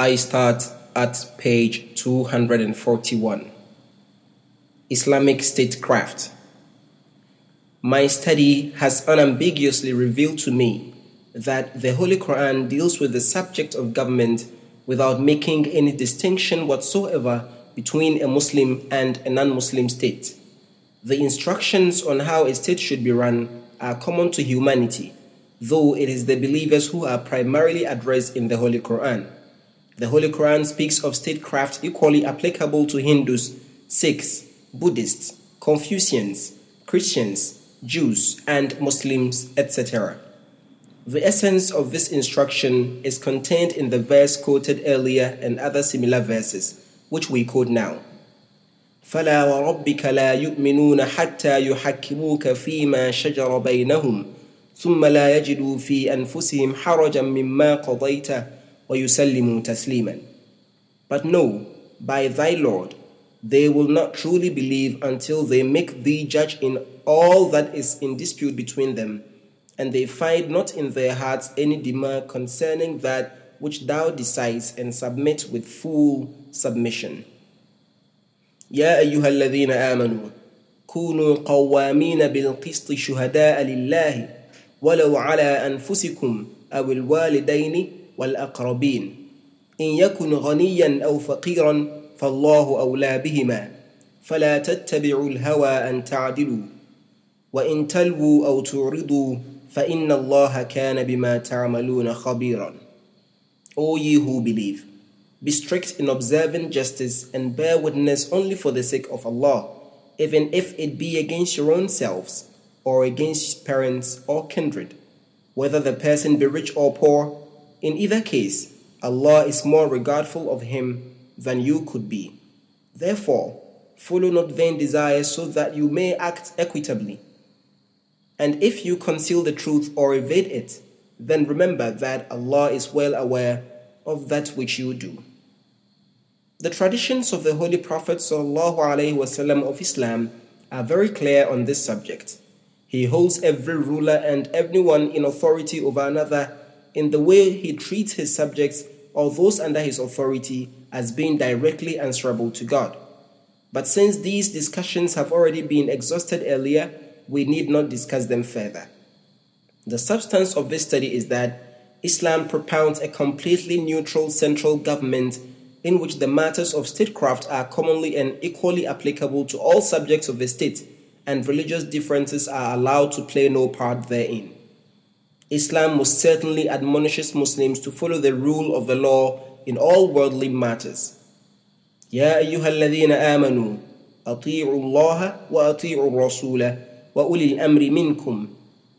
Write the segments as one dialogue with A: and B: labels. A: I start at page 241. Islamic statecraft. My study has unambiguously revealed to me that the Holy Quran deals with the subject of government without making any distinction whatsoever between a Muslim and a non Muslim state. The instructions on how a state should be run are common to humanity, though it is the believers who are primarily addressed in the Holy Quran. The Holy Quran speaks of statecraft equally applicable to Hindus, Sikhs, Buddhists, Confucians, Christians, Jews, and Muslims, etc. The essence of this instruction is contained in the verse quoted earlier and other similar verses, which we quote now. فلا وربك لا يؤمنون حتى يحكموك فيما شجر بينهم ثم لا يجدوا في انفسهم حرجا مما قضيت وَيُسَلِّمُوا تَسْلِيمًا But no, by thy Lord, they will not truly believe until they make thee judge in all that is in dispute between them, and they find not in their hearts any demur concerning that which thou decides and submit with full submission. يا أيها الذين آمنوا كونوا قوامين بالقسط شهداء لله ولو على أنفسكم أو الوالدين والأقربين إن يكن غنيا أو فقيرا فالله أولى بهما فلا تتبعوا الهوى أن تعدلوا وإن تلووا أو تعرضوا فإن الله كان بما تعملون خبيرا O ye who believe, be strict in observing justice and bear witness only for the sake of Allah, even if it be against your own selves or against parents or kindred, whether the person be rich or poor, in either case, Allah is more regardful of him than you could be. Therefore, follow not vain desires so that you may act equitably. And if you conceal the truth or evade it, then remember that Allah is well aware of that which you do. The traditions of the Holy Prophet وسلم, of Islam are very clear on this subject. He holds every ruler and everyone in authority over another in the way he treats his subjects or those under his authority as being directly answerable to God. But since these discussions have already been exhausted earlier, we need not discuss them further. The substance of this study is that Islam propounds a completely neutral central government in which the matters of statecraft are commonly and equally applicable to all subjects of the state, and religious differences are allowed to play no part therein. Islam most certainly admonishes Muslims to follow the rule of the law in all worldly matters. يا أيها الذين آمنوا أطيعوا الله وأطيعوا الرسول وأولي الأمر منكم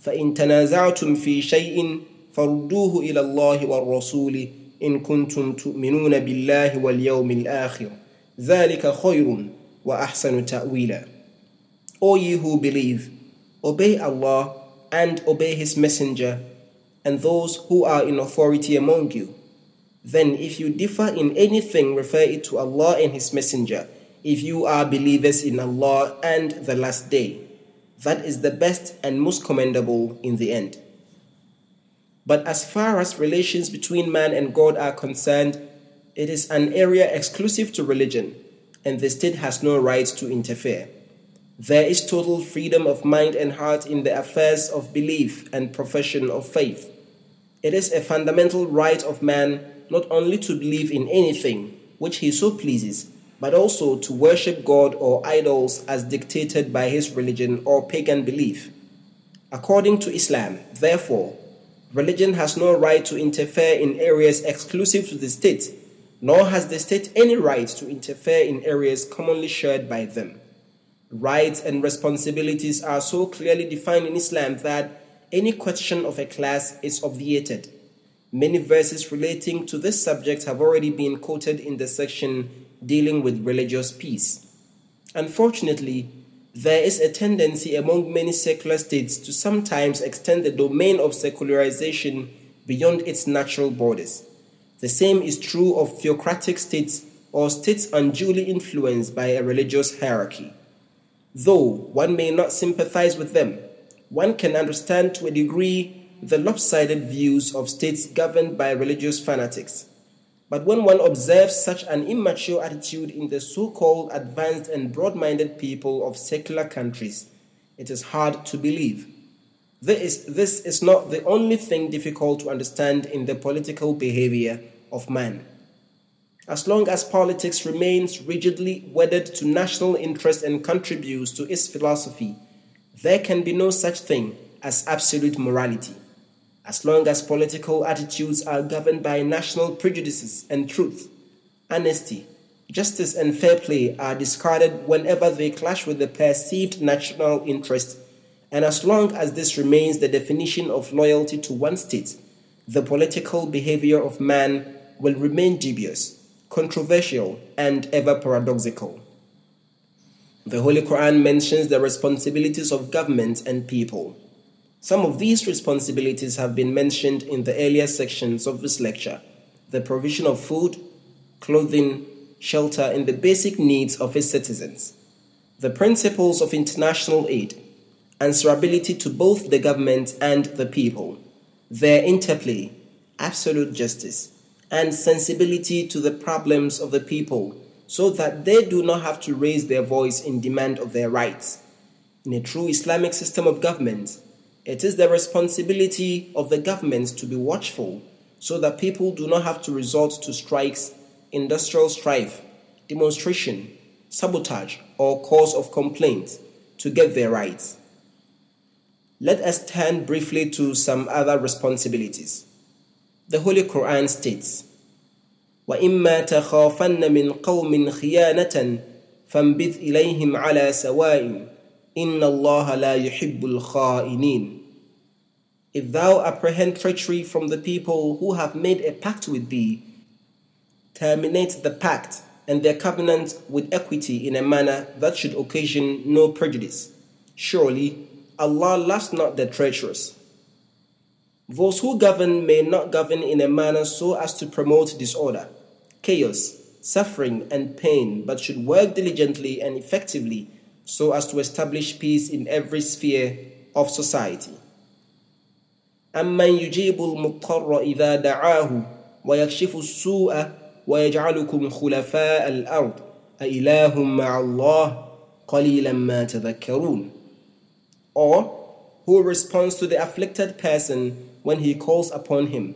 A: فإن تنازعتم في شيء فردوه إلى الله والرسول إن كنتم تؤمنون بالله واليوم الآخر ذلك خير وأحسن تأويلا O ye who believe, obey Allah and obey his messenger and those who are in authority among you. Then, if you differ in anything, refer it to Allah and His Messenger, if you are believers in Allah and the Last Day. That is the best and most commendable in the end. But as far as relations between man and God are concerned, it is an area exclusive to religion, and the state has no right to interfere. There is total freedom of mind and heart in the affairs of belief and profession of faith. It is a fundamental right of man not only to believe in anything which he so pleases, but also to worship God or idols as dictated by his religion or pagan belief. According to Islam, therefore, religion has no right to interfere in areas exclusive to the state, nor has the state any right to interfere in areas commonly shared by them. Rights and responsibilities are so clearly defined in Islam that any question of a class is obviated. Many verses relating to this subject have already been quoted in the section dealing with religious peace. Unfortunately, there is a tendency among many secular states to sometimes extend the domain of secularization beyond its natural borders. The same is true of theocratic states or states unduly influenced by a religious hierarchy. Though one may not sympathize with them, one can understand to a degree the lopsided views of states governed by religious fanatics. But when one observes such an immature attitude in the so called advanced and broad minded people of secular countries, it is hard to believe. This, this is not the only thing difficult to understand in the political behavior of man. As long as politics remains rigidly wedded to national interest and contributes to its philosophy, there can be no such thing as absolute morality. As long as political attitudes are governed by national prejudices and truth, honesty, justice, and fair play are discarded whenever they clash with the perceived national interest, and as long as this remains the definition of loyalty to one state, the political behavior of man will remain dubious controversial, and ever paradoxical. The Holy Quran mentions the responsibilities of governments and people. Some of these responsibilities have been mentioned in the earlier sections of this lecture the provision of food, clothing, shelter, and the basic needs of its citizens, the principles of international aid, answerability to both the government and the people, their interplay, absolute justice, and sensibility to the problems of the people so that they do not have to raise their voice in demand of their rights. In a true Islamic system of government, it is the responsibility of the governments to be watchful so that people do not have to resort to strikes, industrial strife, demonstration, sabotage, or cause of complaint to get their rights. Let us turn briefly to some other responsibilities. The Holy Quran states, وَإِمَّا تَخَافَنَّ مِنْ قَوْمٍ خِيَانَةً فَانْبِذْ إِلَيْهِمْ عَلَى سَوَائِنِ إِنَّ اللَّهَ لَا يُحِبُّ الْخَائِنِينَ If thou apprehend treachery from the people who have made a pact with thee, terminate the pact and their covenant with equity in a manner that should occasion no prejudice. Surely Allah loves not the treacherous. Those who govern may not govern in a manner so as to promote disorder, chaos, suffering, and pain, but should work diligently and effectively so as to establish peace in every sphere of society. أمن يجيب المضطر إذا دعاه ويكشف السوء ويجعلكم خلفاء الأرض أإله مع الله قليلا ما تذكرون Or, who responds to the afflicted person when he calls upon him,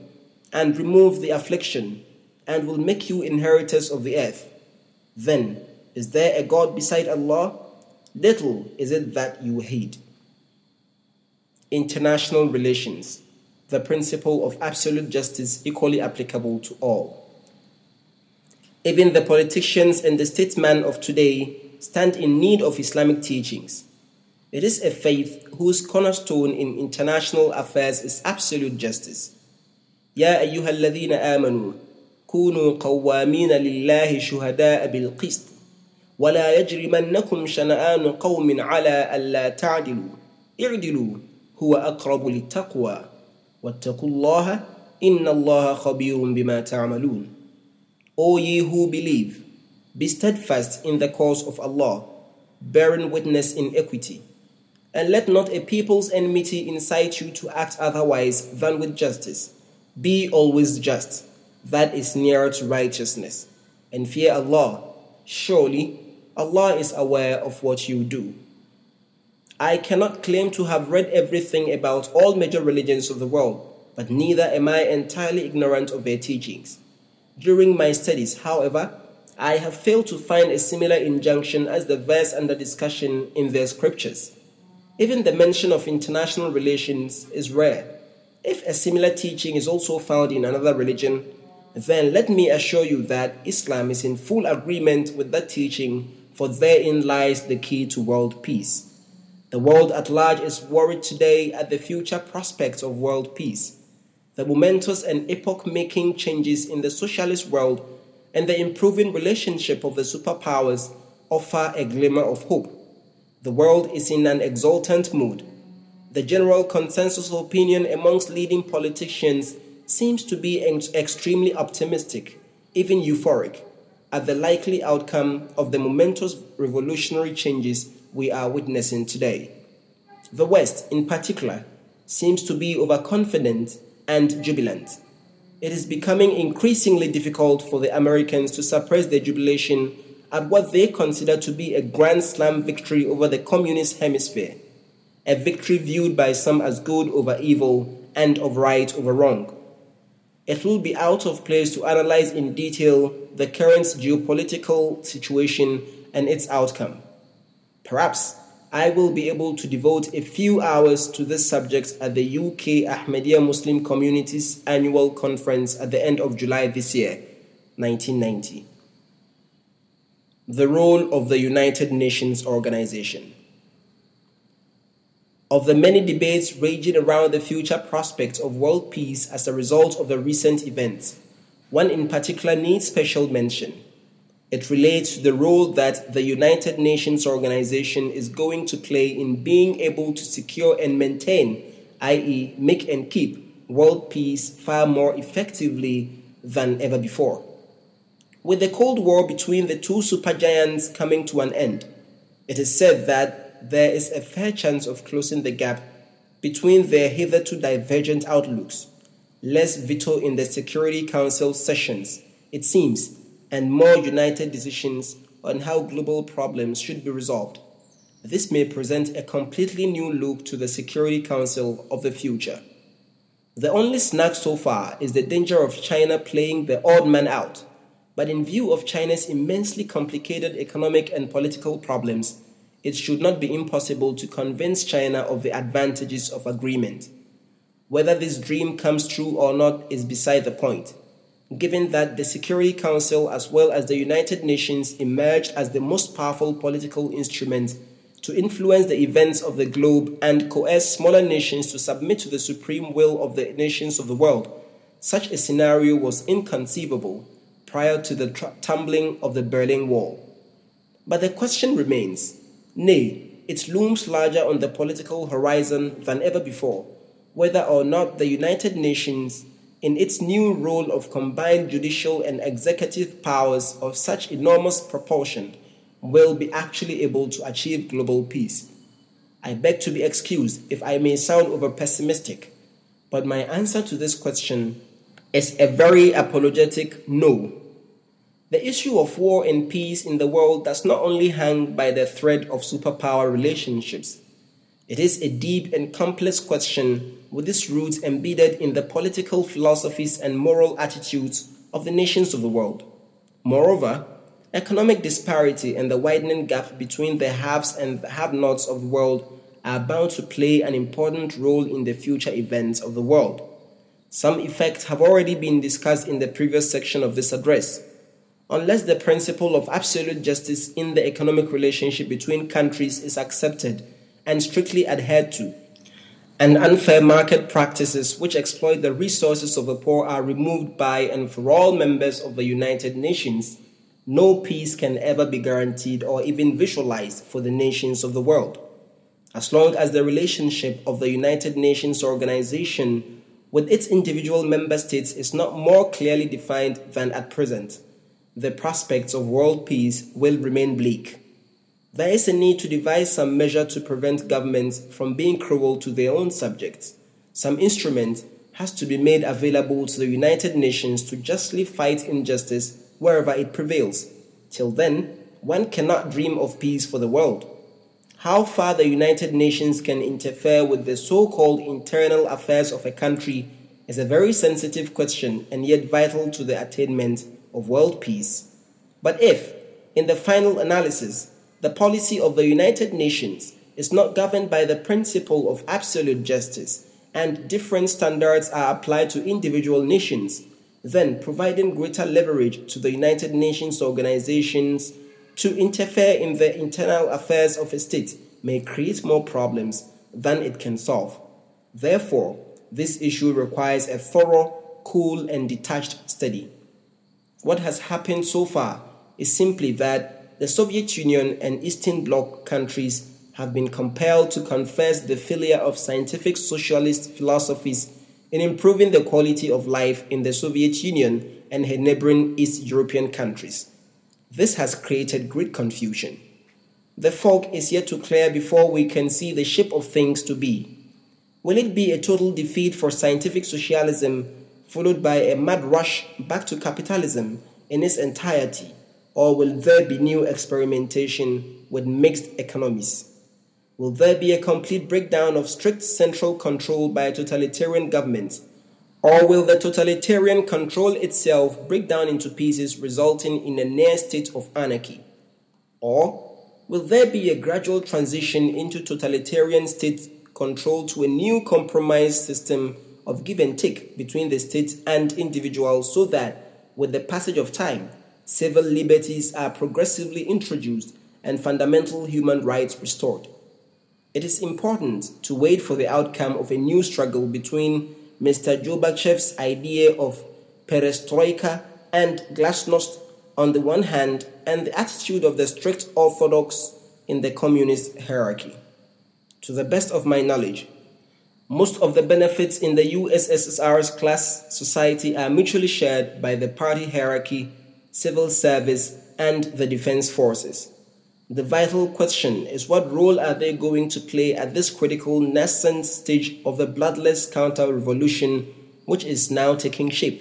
A: and remove the affliction, and will make you inheritors of the earth. Then, is there a God beside Allah? Little is it that you hate. International relations, the principle of absolute justice equally applicable to all. Even the politicians and the statesmen of today stand in need of Islamic teachings. It is a faith whose cornerstone in international affairs is absolute justice. يا أيها الذين آمنوا كونوا قوامين لله شهداء بالقسط ولا يجرمنكم شنآن قوم على ألا تعدلوا اعدلوا هو أقرب للتقوى واتقوا الله إن الله خبير بما تعملون O ye who believe, be steadfast in the cause of Allah, bearing witness in equity and let not a people's enmity incite you to act otherwise than with justice. Be always just. That is nearer to righteousness. And fear Allah. Surely Allah is aware of what you do. I cannot claim to have read everything about all major religions of the world, but neither am I entirely ignorant of their teachings. During my studies, however, I have failed to find a similar injunction as the verse under discussion in their scriptures. Even the mention of international relations is rare. If a similar teaching is also found in another religion, then let me assure you that Islam is in full agreement with that teaching, for therein lies the key to world peace. The world at large is worried today at the future prospects of world peace. The momentous and epoch making changes in the socialist world and the improving relationship of the superpowers offer a glimmer of hope. The world is in an exultant mood. The general consensus of opinion amongst leading politicians seems to be extremely optimistic, even euphoric, at the likely outcome of the momentous revolutionary changes we are witnessing today. The West, in particular, seems to be overconfident and jubilant. It is becoming increasingly difficult for the Americans to suppress their jubilation at what they consider to be a Grand Slam victory over the communist hemisphere, a victory viewed by some as good over evil and of right over wrong. It will be out of place to analyze in detail the current geopolitical situation and its outcome. Perhaps I will be able to devote a few hours to this subject at the UK Ahmadiyya Muslim Community's annual conference at the end of July this year, 1990 the role of the United Nations organization. Of the many debates raging around the future prospects of world peace as a result of the recent events, one in particular needs special mention. It relates to the role that the United Nations organization is going to play in being able to secure and maintain, i.e., make and keep, world peace far more effectively than ever before with the Cold War between the two supergiants coming to an end, it is said that there is a fair chance of closing the gap between their hitherto divergent outlooks. Less veto in the Security Council sessions, it seems, and more united decisions on how global problems should be resolved. This may present a completely new look to the Security Council of the future. The only snag so far is the danger of China playing the odd man out but in view of China's immensely complicated economic and political problems, it should not be impossible to convince China of the advantages of agreement. Whether this dream comes true or not is beside the point, given that the Security Council as well as the United Nations emerged as the most powerful political instrument to influence the events of the globe and coerce smaller nations to submit to the supreme will of the nations of the world. Such a scenario was inconceivable prior to the tr- tumbling of the Berlin Wall. But the question remains nay, it looms larger on the political horizon than ever before whether or not the United Nations, in its new role of combined judicial and executive powers of such enormous proportion, will be actually able to achieve global peace. I beg to be excused if I may sound over pessimistic, but my answer to this question is a very apologetic no. The issue of war and peace in the world does not only hang by the thread of superpower relationships, it is a deep and complex question with its roots embedded in the political philosophies and moral attitudes of the nations of the world. Moreover, economic disparity and the widening gap between the haves and have nots of the world are bound to play an important role in the future events of the world. Some effects have already been discussed in the previous section of this address unless the principle of absolute justice in the economic relationship between countries is accepted and strictly adhered to, and unfair market practices which exploit the resources of the poor are removed by and for all members of the United Nations, no peace can ever be guaranteed or even visualized for the nations of the world. As long as the relationship of the United Nations organization with its individual member states is not more clearly defined than at present the prospects of world peace will remain bleak. There is a need to devise some measure to prevent governments from being cruel to their own subjects. Some instrument has to be made available to the United Nations to justly fight injustice wherever it prevails. Till then, one cannot dream of peace for the world. How far the United Nations can interfere with the so called internal affairs of a country is a very sensitive question and yet vital to the attainment of world peace. But if, in the final analysis, the policy of the United Nations is not governed by the principle of absolute justice and different standards are applied to individual nations, then providing greater leverage to the United Nations organizations to interfere in the internal affairs of a state may create more problems than it can solve. Therefore, this issue requires a thorough, cool, and detached study what has happened so far is simply that the Soviet Union and Eastern Bloc countries have been compelled to confess the failure of scientific socialist philosophies in improving the quality of life in the Soviet Union and her neighboring East European countries. This has created great confusion. The fog is yet to clear before we can see the shape of things to be. Will it be a total defeat for scientific socialism followed by a mad rush back to capitalism in its entirety, or will there be new experimentation with mixed economies? Will there be a complete breakdown of strict central control by a totalitarian government? Or will the totalitarian control itself break down into pieces, resulting in a near state of anarchy? Or will there be a gradual transition into totalitarian state control to a new compromise system of give and take between the state and individuals so that, with the passage of time, civil liberties are progressively introduced and fundamental human rights restored. It is important to wait for the outcome of a new struggle between Mr. Gorbachev's idea of perestroika and glasnost on the one hand and the attitude of the strict orthodox in the communist hierarchy. To the best of my knowledge, most of the benefits in the USSR's class society are mutually shared by the party hierarchy, civil service, and the defense forces. The vital question is what role are they going to play at this critical nascent stage of the bloodless counter revolution which is now taking shape?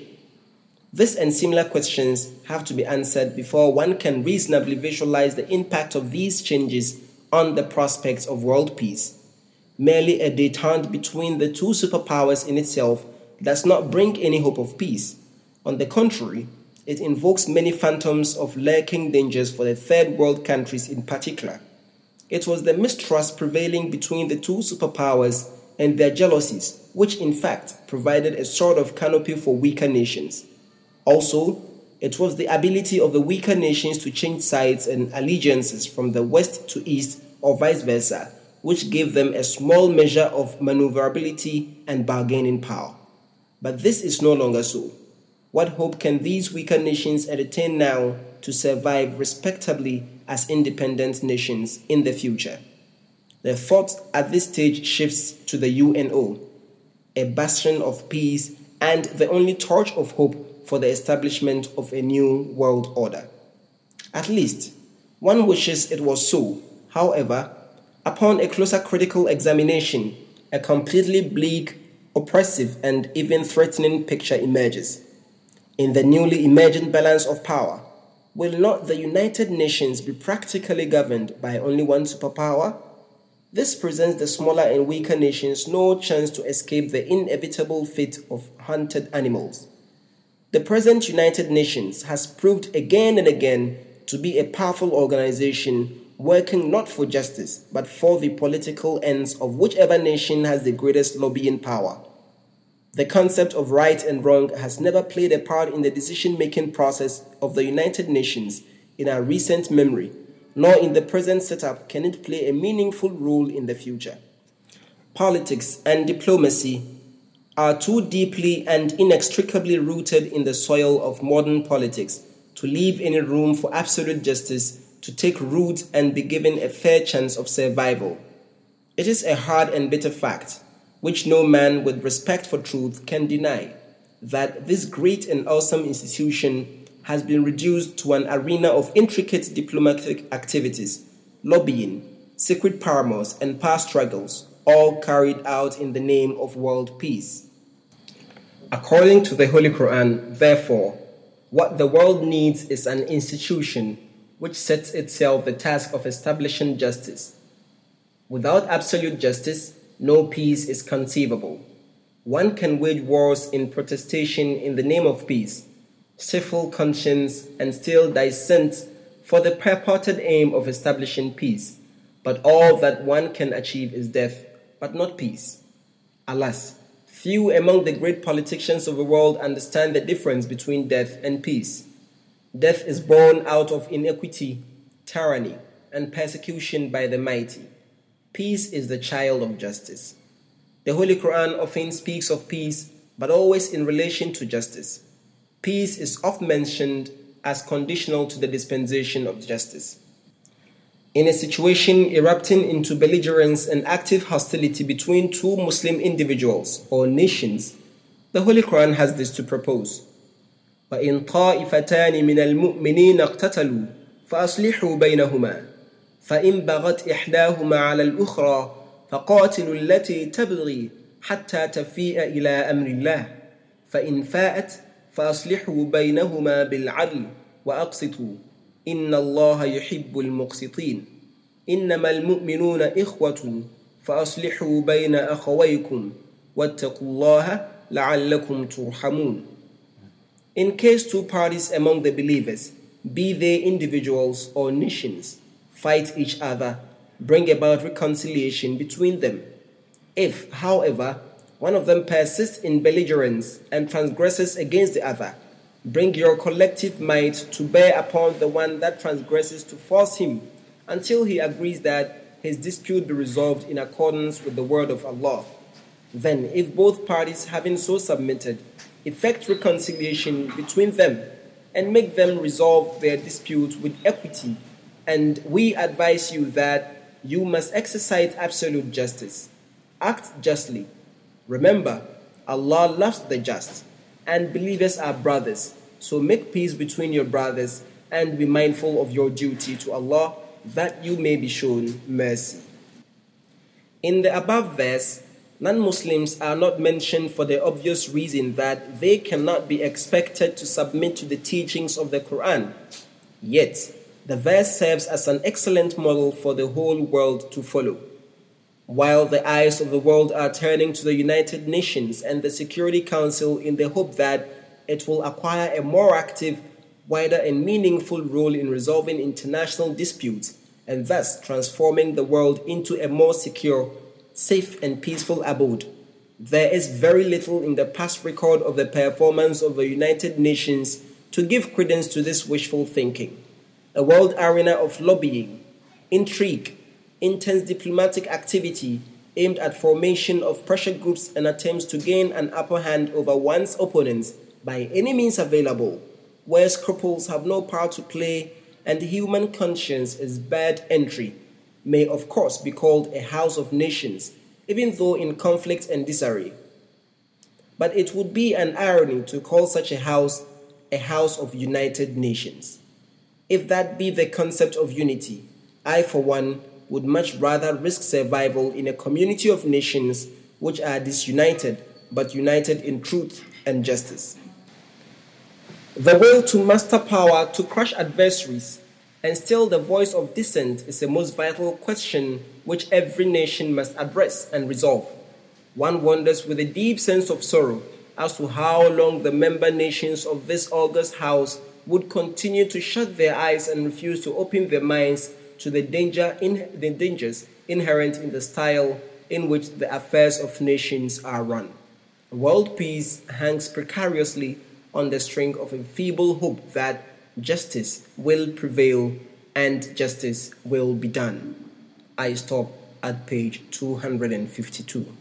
A: This and similar questions have to be answered before one can reasonably visualize the impact of these changes on the prospects of world peace merely a detente between the two superpowers in itself, does not bring any hope of peace. On the contrary, it invokes many phantoms of lurking dangers for the third world countries in particular. It was the mistrust prevailing between the two superpowers and their jealousies, which in fact provided a sort of canopy for weaker nations. Also, it was the ability of the weaker nations to change sides and allegiances from the west to east or vice versa which gave them a small measure of maneuverability and bargaining power. But this is no longer so. What hope can these weaker nations entertain now to survive respectably as independent nations in the future? The thought at this stage shifts to the UNO, a bastion of peace and the only torch of hope for the establishment of a new world order. At least, one wishes it was so. However, Upon a closer critical examination, a completely bleak, oppressive, and even threatening picture emerges. In the newly emergent balance of power, will not the United Nations be practically governed by only one superpower? This presents the smaller and weaker nations no chance to escape the inevitable fate of hunted animals. The present United Nations has proved again and again to be a powerful organization working not for justice, but for the political ends of whichever nation has the greatest lobbying power. The concept of right and wrong has never played a part in the decision making process of the United Nations in our recent memory, nor in the present setup can it play a meaningful role in the future. Politics and diplomacy are too deeply and inextricably rooted in the soil of modern politics to leave any room for absolute justice to take root and be given a fair chance of survival. It is a hard and bitter fact, which no man with respect for truth can deny, that this great and awesome institution has been reduced to an arena of intricate diplomatic activities, lobbying, secret paramours, and past struggles, all carried out in the name of world peace. According to the Holy Quran, therefore, what the world needs is an institution which sets itself the task of establishing justice. Without absolute justice, no peace is conceivable. One can wage wars in protestation in the name of peace, stifle conscience, and still dissent for the purported aim of establishing peace. But all that one can achieve is death, but not peace. Alas, few among the great politicians of the world understand the difference between death and peace. Death is born out of inequity, tyranny, and persecution by the mighty. Peace is the child of justice. The Holy Quran often speaks of peace, but always in relation to justice. Peace is oft mentioned as conditional to the dispensation of justice. In a situation erupting into belligerence and active hostility between two Muslim individuals or nations, the Holy Quran has this to propose. وإن طائفتان من المؤمنين اقتتلوا فأصلحوا بينهما فإن بغت إحداهما على الأخرى فقاتلوا التي تبغي حتى تفيء إلى أمر الله فإن فاءت فأصلحوا بينهما بالعدل وأقسطوا إن الله يحب المقسطين إنما المؤمنون إخوة فأصلحوا بين أخويكم واتقوا الله لعلكم ترحمون In case two parties among the believers, be they individuals or nations, fight each other, bring about reconciliation between them. If, however, one of them persists in belligerence and transgresses against the other, bring your collective might to bear upon the one that transgresses to force him until he agrees that his dispute be resolved in accordance with the word of Allah. Then, if both parties having so submitted, effect reconciliation between them, and make them resolve their dispute with equity. And we advise you that you must exercise absolute justice. Act justly. Remember, Allah loves the just, and believers are brothers. So make peace between your brothers and be mindful of your duty to Allah that you may be shown mercy. In the above verse, Non Muslims are not mentioned for the obvious reason that they cannot be expected to submit to the teachings of the Quran. Yet, the verse serves as an excellent model for the whole world to follow. While the eyes of the world are turning to the United Nations and the Security Council in the hope that it will acquire a more active, wider, and meaningful role in resolving international disputes and thus transforming the world into a more secure safe and peaceful abode. There is very little in the past record of the performance of the United Nations to give credence to this wishful thinking. A world arena of lobbying, intrigue, intense diplomatic activity aimed at formation of pressure groups and attempts to gain an upper hand over one's opponents by any means available, where scruples have no power to play and the human conscience is bad entry may, of course, be called a house of nations, even though in conflict and disarray. But it would be an irony to call such a house a house of united nations. If that be the concept of unity, I, for one, would much rather risk survival in a community of nations which are disunited but united in truth and justice. The will to master power to crush adversaries and still, the voice of dissent is the most vital question which every nation must address and resolve. One wonders with a deep sense of sorrow as to how long the member nations of this august house would continue to shut their eyes and refuse to open their minds to the, danger in, the dangers inherent in the style in which the affairs of nations are run. World peace hangs precariously on the string of a feeble hope that justice will prevail and justice will be done. I stop at page 252.